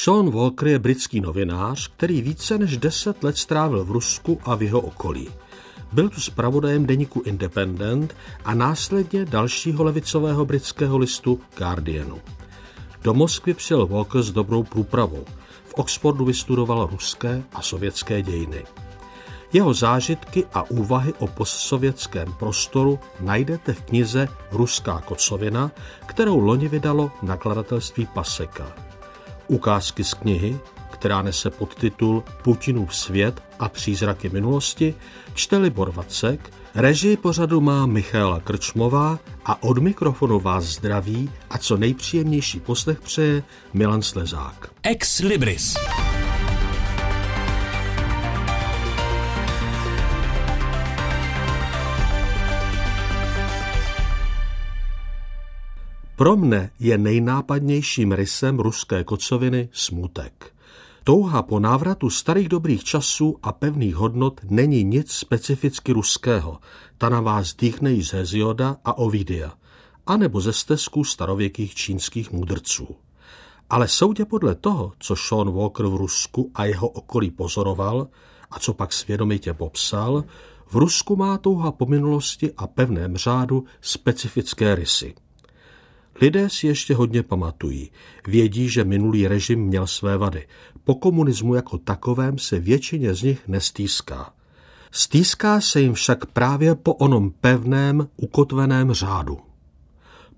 Sean Walker je britský novinář, který více než deset let strávil v Rusku a v jeho okolí. Byl tu zpravodajem deníku Independent a následně dalšího levicového britského listu Guardianu. Do Moskvy přijel Walker s dobrou průpravou. V Oxfordu vystudoval ruské a sovětské dějiny. Jeho zážitky a úvahy o postsovětském prostoru najdete v knize Ruská kocovina, kterou loni vydalo nakladatelství Paseka. Ukázky z knihy, která nese podtitul Putinův svět a přízraky minulosti, čte Libor Vacek, režii pořadu má Michaela Krčmová a od mikrofonu vás zdraví a co nejpříjemnější poslech přeje Milan Slezák. Ex Libris. Pro mne je nejnápadnějším rysem ruské kocoviny smutek. Touha po návratu starých dobrých časů a pevných hodnot není nic specificky ruského. Ta na vás dýchne z Hezioda a Ovidia, anebo ze stezků starověkých čínských mudrců. Ale soudě podle toho, co Sean Walker v Rusku a jeho okolí pozoroval a co pak svědomitě popsal, v Rusku má touha po minulosti a pevném řádu specifické rysy. Lidé si ještě hodně pamatují. Vědí, že minulý režim měl své vady. Po komunismu jako takovém se většině z nich nestýská. Stýská se jim však právě po onom pevném, ukotveném řádu.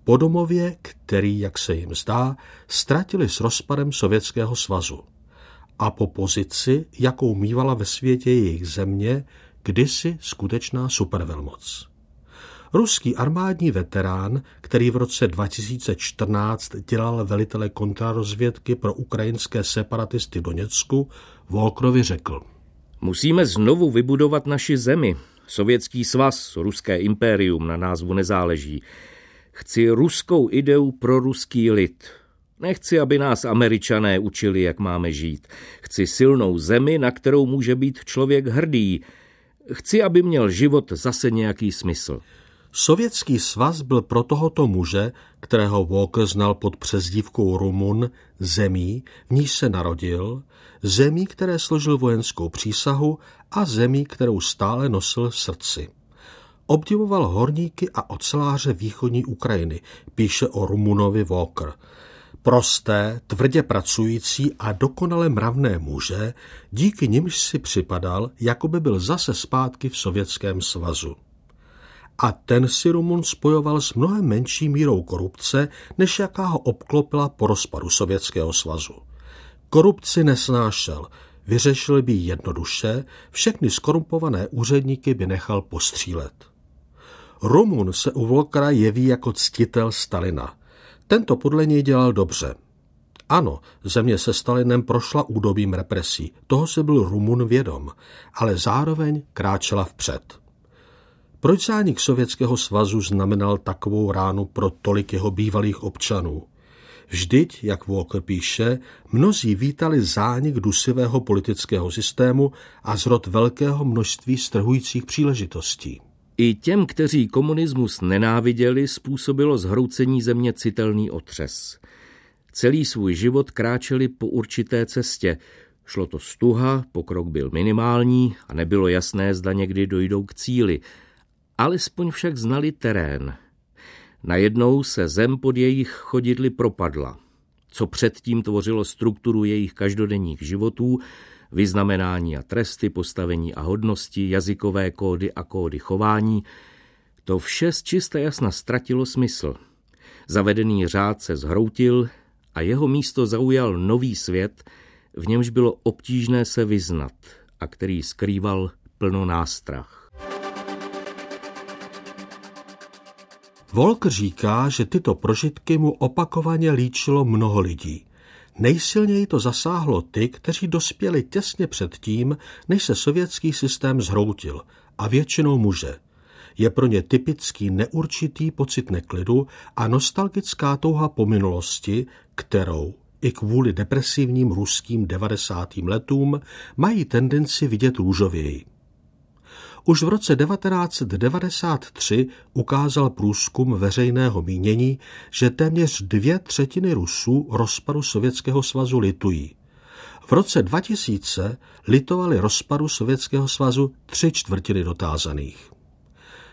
Po domově, který, jak se jim zdá, ztratili s rozpadem Sovětského svazu. A po pozici, jakou mývala ve světě jejich země, kdysi skutečná supervelmoc. Ruský armádní veterán, který v roce 2014 dělal velitele kontrarozvědky pro ukrajinské separatisty Doněcku, Volkrovi řekl. Musíme znovu vybudovat naši zemi. Sovětský svaz, ruské impérium na názvu nezáleží. Chci ruskou ideu pro ruský lid. Nechci, aby nás američané učili, jak máme žít. Chci silnou zemi, na kterou může být člověk hrdý. Chci, aby měl život zase nějaký smysl. Sovětský svaz byl pro tohoto muže, kterého Walker znal pod přezdívkou Rumun, zemí, v níž se narodil, zemí, které složil vojenskou přísahu a zemí, kterou stále nosil v srdci. Obdivoval horníky a oceláře východní Ukrajiny, píše o Rumunovi Walker. Prosté, tvrdě pracující a dokonale mravné muže, díky nimž si připadal, jako by byl zase zpátky v Sovětském svazu a ten si Rumun spojoval s mnohem menší mírou korupce, než jaká ho obklopila po rozpadu Sovětského svazu. Korupci nesnášel, vyřešil by jednoduše, všechny skorumpované úředníky by nechal postřílet. Rumun se u Volkera jeví jako ctitel Stalina. Tento podle něj dělal dobře. Ano, země se Stalinem prošla údobím represí, toho se byl Rumun vědom, ale zároveň kráčela vpřed. Proč zánik Sovětského svazu znamenal takovou ránu pro tolik jeho bývalých občanů? Vždyť, jak Walker píše, mnozí vítali zánik dusivého politického systému a zrod velkého množství strhujících příležitostí. I těm, kteří komunismus nenáviděli, způsobilo zhroucení země citelný otřes. Celý svůj život kráčeli po určité cestě. Šlo to stuha, pokrok byl minimální a nebylo jasné, zda někdy dojdou k cíli – Alespoň však znali terén. Najednou se zem pod jejich chodidly propadla. Co předtím tvořilo strukturu jejich každodenních životů, vyznamenání a tresty, postavení a hodnosti, jazykové kódy a kódy chování, to vše z čisté jasna ztratilo smysl. Zavedený řád se zhroutil a jeho místo zaujal nový svět, v němž bylo obtížné se vyznat a který skrýval plno nástrah. Volk říká, že tyto prožitky mu opakovaně líčilo mnoho lidí. Nejsilněji to zasáhlo ty, kteří dospěli těsně před tím, než se sovětský systém zhroutil, a většinou muže. Je pro ně typický neurčitý pocit neklidu a nostalgická touha po minulosti, kterou i kvůli depresivním ruským 90. letům mají tendenci vidět růžověji. Už v roce 1993 ukázal průzkum veřejného mínění, že téměř dvě třetiny Rusů rozpadu Sovětského svazu litují. V roce 2000 litovali rozpadu Sovětského svazu tři čtvrtiny dotázaných.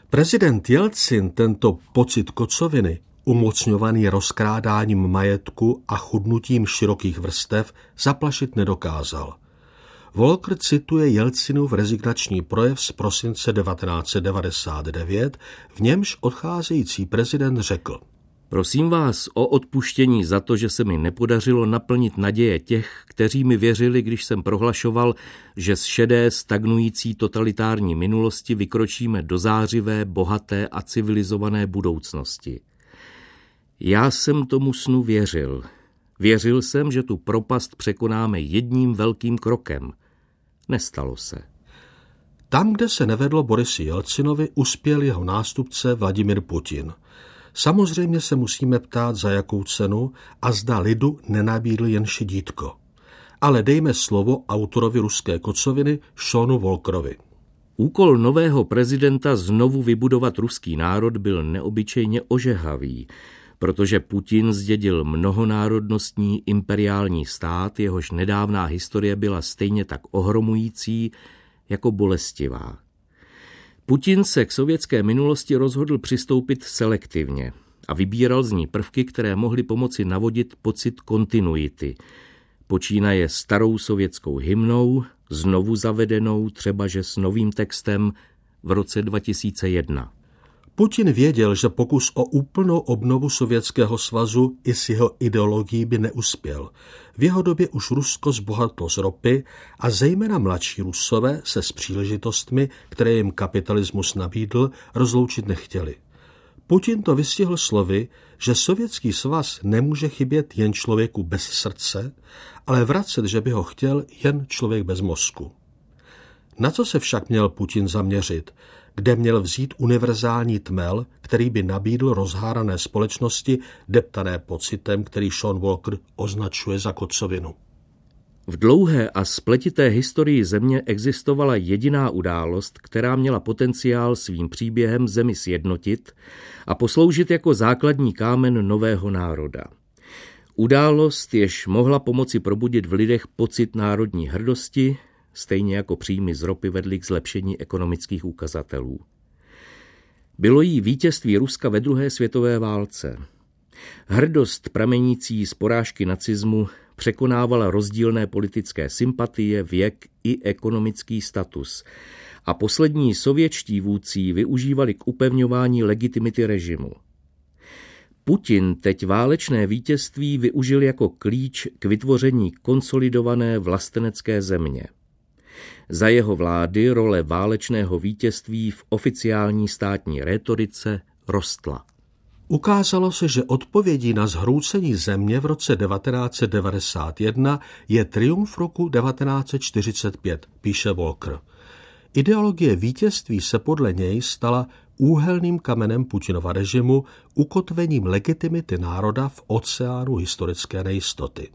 Prezident Jelcin tento pocit kocoviny, umocňovaný rozkrádáním majetku a chudnutím širokých vrstev, zaplašit nedokázal – Volker cituje Jelcinův rezignační projev z prosince 1999, v němž odcházející prezident řekl Prosím vás o odpuštění za to, že se mi nepodařilo naplnit naděje těch, kteří mi věřili, když jsem prohlašoval, že z šedé stagnující totalitární minulosti vykročíme do zářivé, bohaté a civilizované budoucnosti. Já jsem tomu snu věřil. Věřil jsem, že tu propast překonáme jedním velkým krokem – Nestalo se. Tam, kde se nevedlo Borisi Jelcinovi, uspěl jeho nástupce Vladimir Putin. Samozřejmě se musíme ptát, za jakou cenu a zda lidu nenabídl jen šidítko. Ale dejme slovo autorovi ruské kocoviny Šonu Volkrovi. Úkol nového prezidenta znovu vybudovat ruský národ byl neobyčejně ožehavý, protože Putin zdědil mnohonárodnostní imperiální stát, jehož nedávná historie byla stejně tak ohromující jako bolestivá. Putin se k sovětské minulosti rozhodl přistoupit selektivně a vybíral z ní prvky, které mohly pomoci navodit pocit kontinuity. Počínaje starou sovětskou hymnou, znovu zavedenou, třeba že s novým textem v roce 2001. Putin věděl, že pokus o úplnou obnovu Sovětského svazu i s jeho ideologií by neuspěl. V jeho době už Rusko zbohatlo z ropy a zejména mladší Rusové se s příležitostmi, které jim kapitalismus nabídl, rozloučit nechtěli. Putin to vystihl slovy, že Sovětský svaz nemůže chybět jen člověku bez srdce, ale vracet, že by ho chtěl jen člověk bez mozku. Na co se však měl Putin zaměřit? Kde měl vzít univerzální tmel, který by nabídl rozhárané společnosti, deptané pocitem, který Sean Walker označuje za kocovinu. V dlouhé a spletité historii země existovala jediná událost, která měla potenciál svým příběhem zemi sjednotit a posloužit jako základní kámen nového národa. Událost, jež mohla pomoci probudit v lidech pocit národní hrdosti, stejně jako příjmy z ropy vedly k zlepšení ekonomických ukazatelů. Bylo jí vítězství Ruska ve druhé světové válce. Hrdost pramenící z porážky nacismu překonávala rozdílné politické sympatie, věk i ekonomický status a poslední sovětští vůdcí využívali k upevňování legitimity režimu. Putin teď válečné vítězství využil jako klíč k vytvoření konsolidované vlastenecké země. Za jeho vlády role válečného vítězství v oficiální státní rétorice rostla. Ukázalo se, že odpovědí na zhroucení země v roce 1991 je triumf roku 1945, píše Walker. Ideologie vítězství se podle něj stala úhelným kamenem Putinova režimu, ukotvením legitimity národa v oceánu historické nejistoty.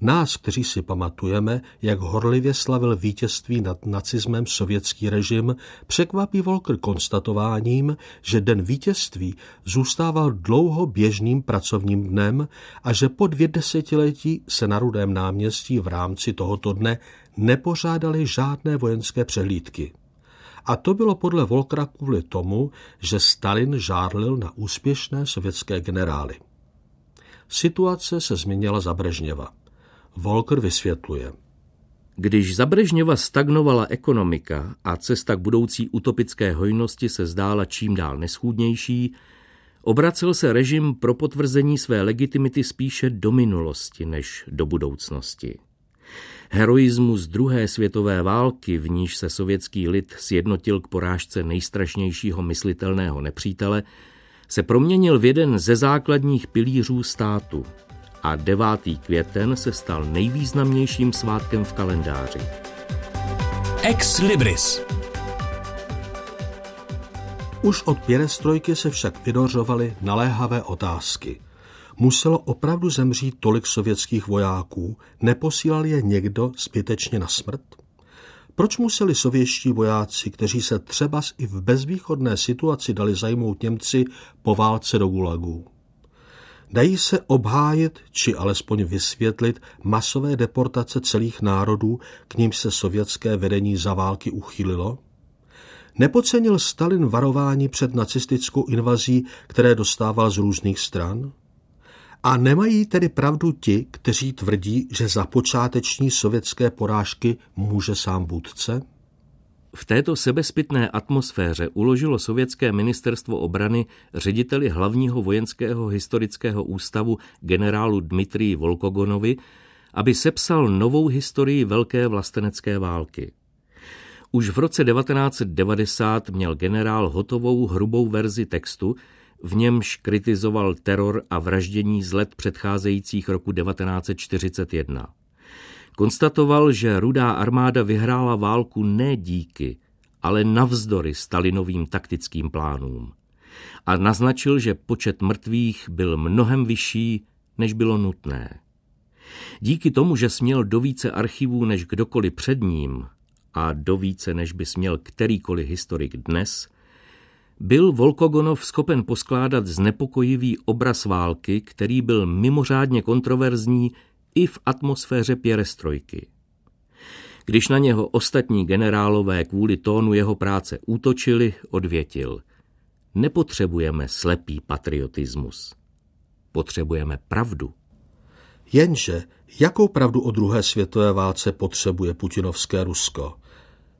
Nás, kteří si pamatujeme, jak horlivě slavil vítězství nad nacismem sovětský režim, překvapí Volker konstatováním, že den vítězství zůstával dlouho běžným pracovním dnem a že po dvě desetiletí se na Rudém náměstí v rámci tohoto dne nepořádaly žádné vojenské přehlídky. A to bylo podle Volkra kvůli tomu, že Stalin žárlil na úspěšné sovětské generály. Situace se změnila za Brežněva. Volker vysvětluje. Když za Brežněva stagnovala ekonomika a cesta k budoucí utopické hojnosti se zdála čím dál neschůdnější, obracel se režim pro potvrzení své legitimity spíše do minulosti než do budoucnosti. Heroismus druhé světové války, v níž se sovětský lid sjednotil k porážce nejstrašnějšího myslitelného nepřítele, se proměnil v jeden ze základních pilířů státu – a 9. květen se stal nejvýznamnějším svátkem v kalendáři. Ex Libris Už od pěrestrojky se však vynořovaly naléhavé otázky. Muselo opravdu zemřít tolik sovětských vojáků? Neposílal je někdo zbytečně na smrt? Proč museli sovětští vojáci, kteří se třeba i v bezvýchodné situaci dali zajmout Němci po válce do Gulagu? Dají se obhájit, či alespoň vysvětlit masové deportace celých národů, k nímž se sovětské vedení za války uchýlilo? Nepocenil Stalin varování před nacistickou invazí, které dostával z různých stran? A nemají tedy pravdu ti, kteří tvrdí, že za počáteční sovětské porážky může sám vůdce? V této sebespitné atmosféře uložilo sovětské ministerstvo obrany řediteli hlavního vojenského historického ústavu generálu Dmitriji Volkogonovi, aby sepsal novou historii Velké vlastenecké války. Už v roce 1990 měl generál hotovou hrubou verzi textu, v němž kritizoval teror a vraždění z let předcházejících roku 1941. Konstatoval, že rudá armáda vyhrála válku ne díky, ale navzdory Stalinovým taktickým plánům. A naznačil, že počet mrtvých byl mnohem vyšší, než bylo nutné. Díky tomu, že směl do více archivů než kdokoliv před ním a do více než by směl kterýkoliv historik dnes, byl Volkogonov schopen poskládat znepokojivý obraz války, který byl mimořádně kontroverzní i v atmosféře pěrestrojky. Když na něho ostatní generálové kvůli tónu jeho práce útočili, odvětil. Nepotřebujeme slepý patriotismus. Potřebujeme pravdu. Jenže jakou pravdu o druhé světové válce potřebuje putinovské Rusko,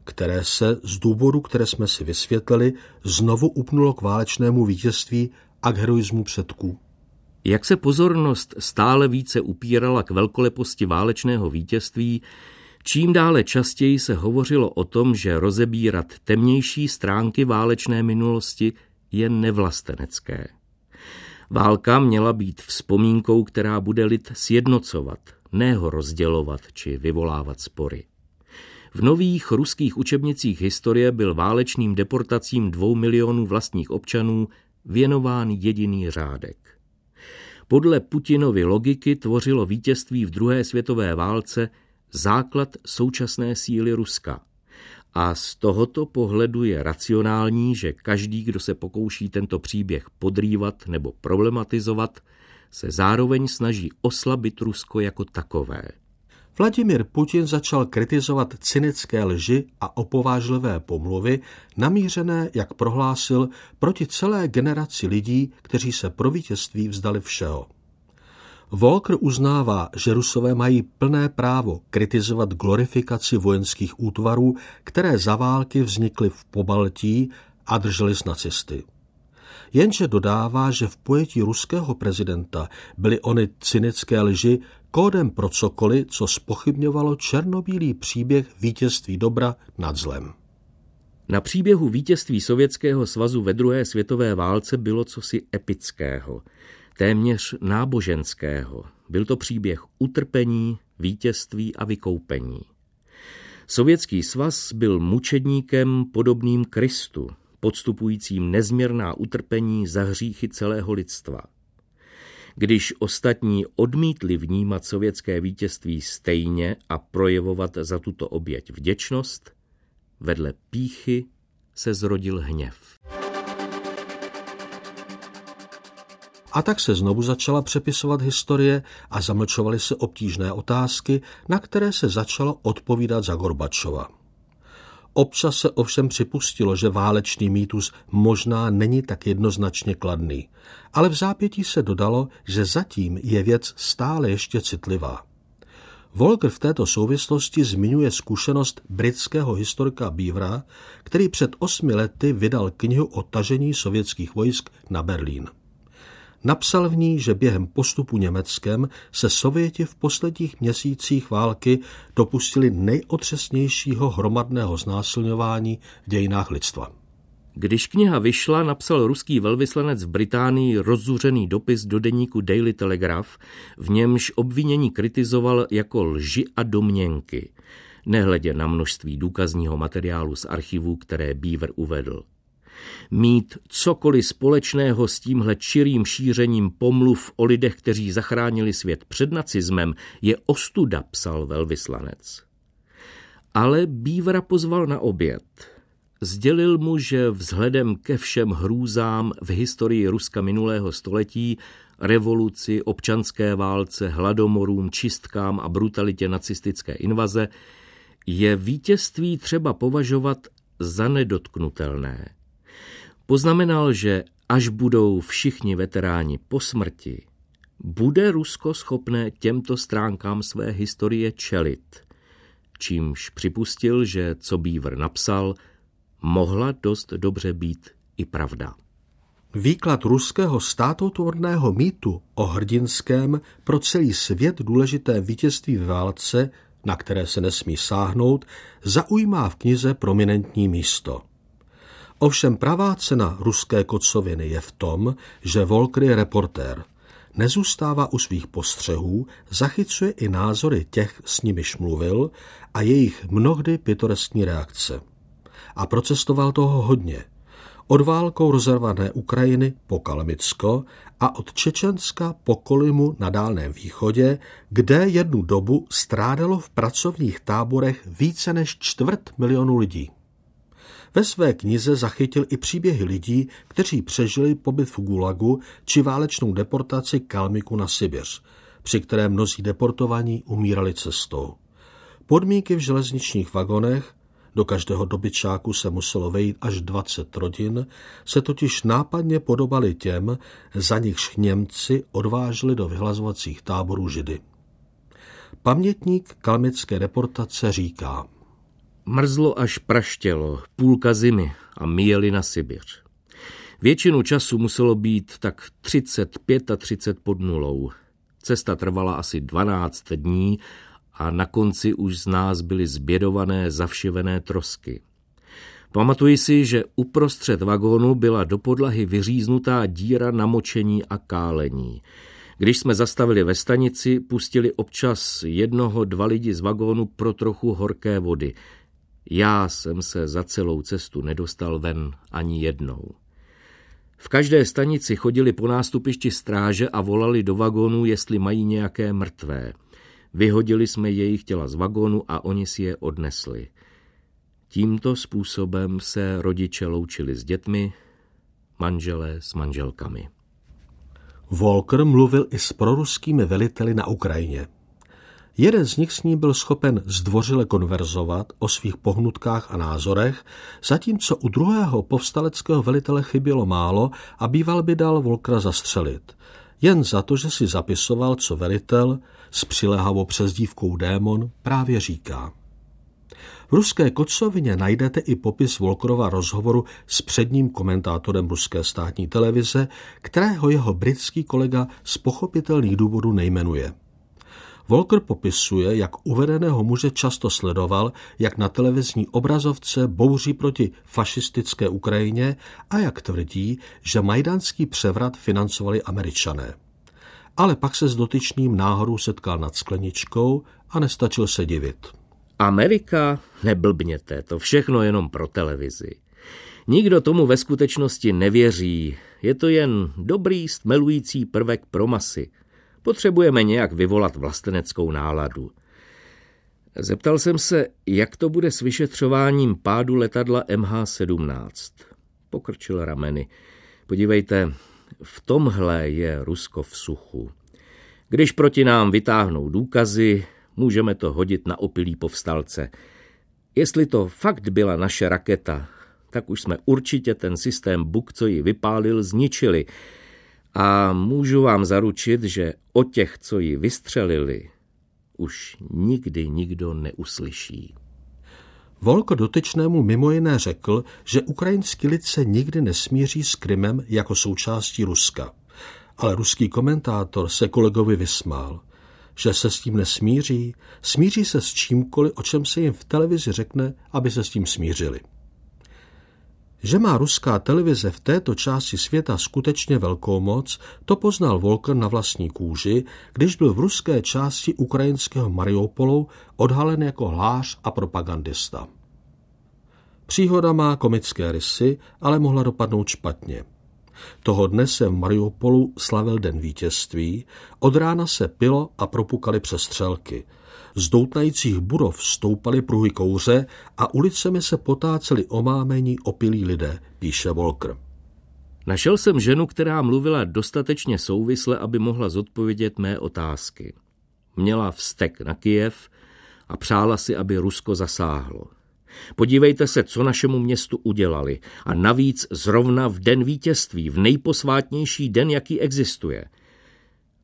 které se z důvodu, které jsme si vysvětlili, znovu upnulo k válečnému vítězství a k heroismu předků? Jak se pozornost stále více upírala k velkoleposti válečného vítězství, čím dále častěji se hovořilo o tom, že rozebírat temnější stránky válečné minulosti je nevlastenecké. Válka měla být vzpomínkou, která bude lid sjednocovat, ne ho rozdělovat či vyvolávat spory. V nových ruských učebnicích historie byl válečným deportacím dvou milionů vlastních občanů věnován jediný řádek. Podle Putinovy logiky tvořilo vítězství v druhé světové válce základ současné síly Ruska. A z tohoto pohledu je racionální, že každý, kdo se pokouší tento příběh podrývat nebo problematizovat, se zároveň snaží oslabit Rusko jako takové. Vladimir Putin začal kritizovat cynické lži a opovážlivé pomluvy, namířené, jak prohlásil, proti celé generaci lidí, kteří se pro vítězství vzdali všeho. Volker uznává, že Rusové mají plné právo kritizovat glorifikaci vojenských útvarů, které za války vznikly v Pobaltí a držely s nacisty. Jenže dodává, že v pojetí ruského prezidenta byly ony cynické lži kódem pro cokoliv, co spochybňovalo černobílý příběh vítězství dobra nad zlem. Na příběhu vítězství Sovětského svazu ve druhé světové válce bylo cosi epického, téměř náboženského. Byl to příběh utrpení, vítězství a vykoupení. Sovětský svaz byl mučedníkem podobným Kristu, podstupujícím nezměrná utrpení za hříchy celého lidstva. Když ostatní odmítli vnímat sovětské vítězství stejně a projevovat za tuto oběť vděčnost, vedle píchy se zrodil hněv. A tak se znovu začala přepisovat historie a zamlčovaly se obtížné otázky, na které se začalo odpovídat za Gorbačova. Občas se ovšem připustilo, že válečný mýtus možná není tak jednoznačně kladný, ale v zápětí se dodalo, že zatím je věc stále ještě citlivá. Volker v této souvislosti zmiňuje zkušenost britského historika Beavera, který před osmi lety vydal knihu o tažení sovětských vojsk na Berlín. Napsal v ní, že během postupu Německem se Sověti v posledních měsících války dopustili nejotřesnějšího hromadného znásilňování v dějinách lidstva. Když kniha vyšla, napsal ruský velvyslanec v Británii rozzuřený dopis do deníku Daily Telegraph, v němž obvinění kritizoval jako lži a domněnky, nehledě na množství důkazního materiálu z archivů, které Beaver uvedl. Mít cokoliv společného s tímhle čirým šířením pomluv o lidech, kteří zachránili svět před nacismem, je ostuda, psal velvyslanec. ale Bívra pozval na oběd. Sdělil mu, že vzhledem ke všem hrůzám v historii Ruska minulého století, revoluci, občanské válce, hladomorům, čistkám a brutalitě nacistické invaze, je vítězství třeba považovat za nedotknutelné. Poznamenal, že až budou všichni veteráni po smrti, bude Rusko schopné těmto stránkám své historie čelit, čímž připustil, že co Beaver napsal, mohla dost dobře být i pravda. Výklad ruského státotvorného mýtu o hrdinském pro celý svět důležité vítězství v válce, na které se nesmí sáhnout, zaujímá v knize prominentní místo. Ovšem pravá cena ruské kocoviny je v tom, že Volker je reportér. Nezůstává u svých postřehů, zachycuje i názory těch, s nimiž mluvil a jejich mnohdy pitoreskní reakce. A procestoval toho hodně. Od válkou rozervané Ukrajiny po Kalemicko a od Čečenska po Kolimu na Dálném východě, kde jednu dobu strádalo v pracovních táborech více než čtvrt milionu lidí. Ve své knize zachytil i příběhy lidí, kteří přežili pobyt v Gulagu či válečnou deportaci Kalmiku na Sibiř, při které mnozí deportovaní umírali cestou. Podmínky v železničních vagonech, do každého dobyčáku se muselo vejít až 20 rodin, se totiž nápadně podobaly těm, za nichž Němci odvážili do vyhlazovacích táborů Židy. Pamětník kalmické deportace říká – Mrzlo až praštělo, půlka zimy a my jeli na Sibiř. Většinu času muselo být tak 35 a 30 pod nulou. Cesta trvala asi 12 dní a na konci už z nás byly zbědované, zavšivené trosky. Pamatuji si, že uprostřed vagónu byla do podlahy vyříznutá díra namočení a kálení. Když jsme zastavili ve stanici, pustili občas jednoho, dva lidi z vagónu pro trochu horké vody – já jsem se za celou cestu nedostal ven ani jednou. V každé stanici chodili po nástupišti stráže a volali do vagónu, jestli mají nějaké mrtvé. Vyhodili jsme jejich těla z vagónu a oni si je odnesli. Tímto způsobem se rodiče loučili s dětmi, manželé s manželkami. Volker mluvil i s proruskými veliteli na Ukrajině. Jeden z nich s ním byl schopen zdvořile konverzovat o svých pohnutkách a názorech, zatímco u druhého povstaleckého velitele chybělo málo a býval by dal Volkra zastřelit. Jen za to, že si zapisoval, co velitel s přilehavou přezdívkou démon právě říká. V ruské kocovině najdete i popis Volkrova rozhovoru s předním komentátorem ruské státní televize, kterého jeho britský kolega z pochopitelných důvodů nejmenuje. Volker popisuje, jak uvedeného muže často sledoval, jak na televizní obrazovce bouří proti fašistické Ukrajině a jak tvrdí, že majdanský převrat financovali američané. Ale pak se s dotyčným náhodou setkal nad skleničkou a nestačil se divit. Amerika? Neblbněte, to všechno jenom pro televizi. Nikdo tomu ve skutečnosti nevěří, je to jen dobrý stmelující prvek pro masy – Potřebujeme nějak vyvolat vlasteneckou náladu. Zeptal jsem se, jak to bude s vyšetřováním pádu letadla MH17. Pokrčil rameny. Podívejte, v tomhle je Rusko v suchu. Když proti nám vytáhnou důkazy, můžeme to hodit na opilý povstalce. Jestli to fakt byla naše raketa, tak už jsme určitě ten systém Buk, co ji vypálil, zničili – a můžu vám zaručit, že o těch, co ji vystřelili, už nikdy nikdo neuslyší. Volko dotyčnému mimo jiné řekl, že ukrajinský lid se nikdy nesmíří s Krymem jako součástí Ruska. Ale ruský komentátor se kolegovi vysmál, že se s tím nesmíří, smíří se s čímkoliv, o čem se jim v televizi řekne, aby se s tím smířili. Že má ruská televize v této části světa skutečně velkou moc, to poznal Volker na vlastní kůži, když byl v ruské části ukrajinského Mariupolu odhalen jako hlář a propagandista. Příhoda má komické rysy, ale mohla dopadnout špatně. Toho dne se v Mariupolu slavil den vítězství, od rána se pilo a propukali přestřelky. Z doutnajících budov stoupaly pruhy kouře a ulicemi se potáceli omámení opilí lidé, píše Volker. Našel jsem ženu, která mluvila dostatečně souvisle, aby mohla zodpovědět mé otázky. Měla vztek na Kijev a přála si, aby Rusko zasáhlo. Podívejte se, co našemu městu udělali. A navíc zrovna v den vítězství, v nejposvátnější den, jaký existuje.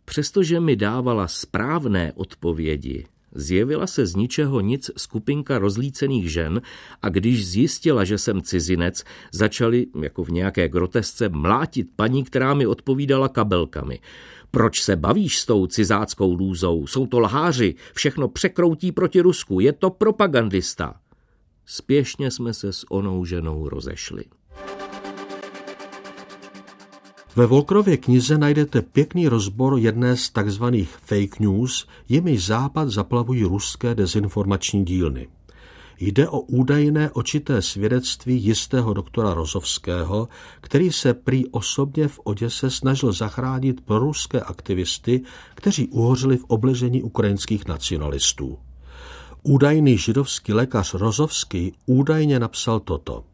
Přestože mi dávala správné odpovědi, Zjevila se z ničeho nic skupinka rozlícených žen a když zjistila, že jsem cizinec, začali, jako v nějaké grotesce, mlátit paní, která mi odpovídala kabelkami. Proč se bavíš s tou cizáckou lůzou? Jsou to lháři, všechno překroutí proti Rusku, je to propagandista. Spěšně jsme se s onou ženou rozešli. Ve Volkrově knize najdete pěkný rozbor jedné z takzvaných fake news, jimiž západ zaplavují ruské dezinformační dílny. Jde o údajné očité svědectví jistého doktora Rozovského, který se prý osobně v Oděse snažil zachránit proruské aktivisty, kteří uhořili v obležení ukrajinských nacionalistů. Údajný židovský lékař Rozovský údajně napsal toto.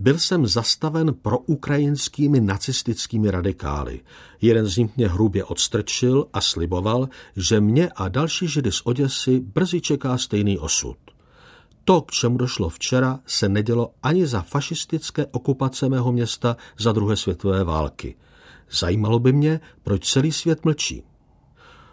Byl jsem zastaven pro ukrajinskými nacistickými radikály. Jeden z nich mě hrubě odstrčil a sliboval, že mě a další židy z Oděsy brzy čeká stejný osud. To, k čemu došlo včera, se nedělo ani za fašistické okupace mého města za druhé světové války. Zajímalo by mě, proč celý svět mlčí.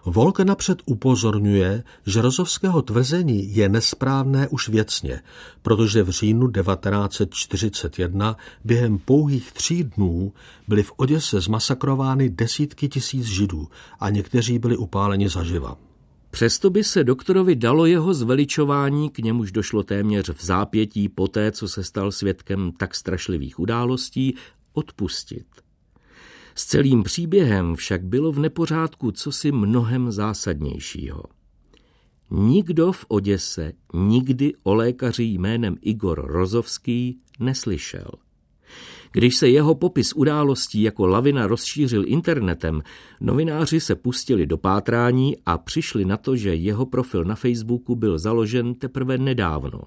Volk napřed upozorňuje, že rozovského tvrzení je nesprávné už věcně, protože v říjnu 1941 během pouhých tří dnů byly v Oděse zmasakrovány desítky tisíc židů a někteří byli upáleni zaživa. Přesto by se doktorovi dalo jeho zveličování, k němuž došlo téměř v zápětí poté, co se stal svědkem tak strašlivých událostí, odpustit. S celým příběhem však bylo v nepořádku cosi mnohem zásadnějšího. Nikdo v Oděse nikdy o lékaři jménem Igor Rozovský neslyšel. Když se jeho popis událostí jako lavina rozšířil internetem, novináři se pustili do pátrání a přišli na to, že jeho profil na Facebooku byl založen teprve nedávno.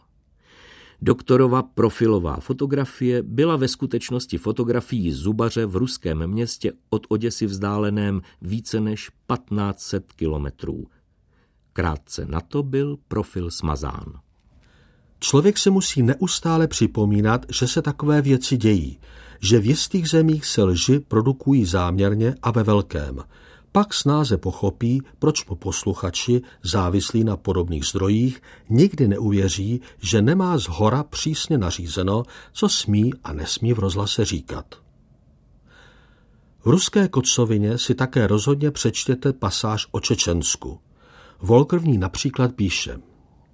Doktorova profilová fotografie byla ve skutečnosti fotografií zubaře v ruském městě od Oděsy vzdáleném více než 1500 kilometrů. Krátce na to byl profil smazán. Člověk se musí neustále připomínat, že se takové věci dějí, že v jistých zemích se lži produkují záměrně a ve velkém – pak snáze pochopí, proč po posluchači, závislí na podobných zdrojích, nikdy neuvěří, že nemá z hora přísně nařízeno, co smí a nesmí v rozhlase říkat. V ruské kocovině si také rozhodně přečtěte pasáž o Čečensku. Volker v ní například píše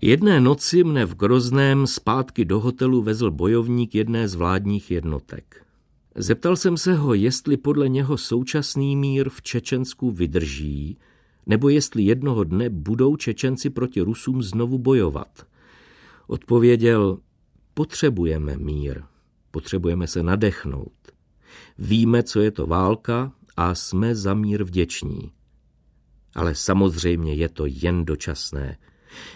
Jedné noci mne v Grozném zpátky do hotelu vezl bojovník jedné z vládních jednotek. Zeptal jsem se ho, jestli podle něho současný mír v Čečensku vydrží, nebo jestli jednoho dne budou Čečenci proti Rusům znovu bojovat. Odpověděl, potřebujeme mír, potřebujeme se nadechnout. Víme, co je to válka a jsme za mír vděční. Ale samozřejmě je to jen dočasné.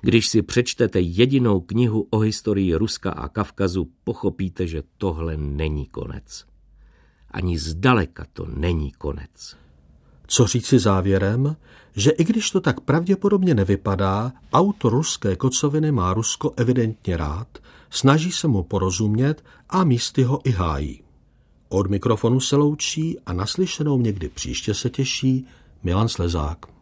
Když si přečtete jedinou knihu o historii Ruska a Kavkazu, pochopíte, že tohle není konec ani zdaleka to není konec. Co říci závěrem, že i když to tak pravděpodobně nevypadá, autor ruské kocoviny má Rusko evidentně rád, snaží se mu porozumět a místy ho i hájí. Od mikrofonu se loučí a naslyšenou někdy příště se těší Milan Slezák.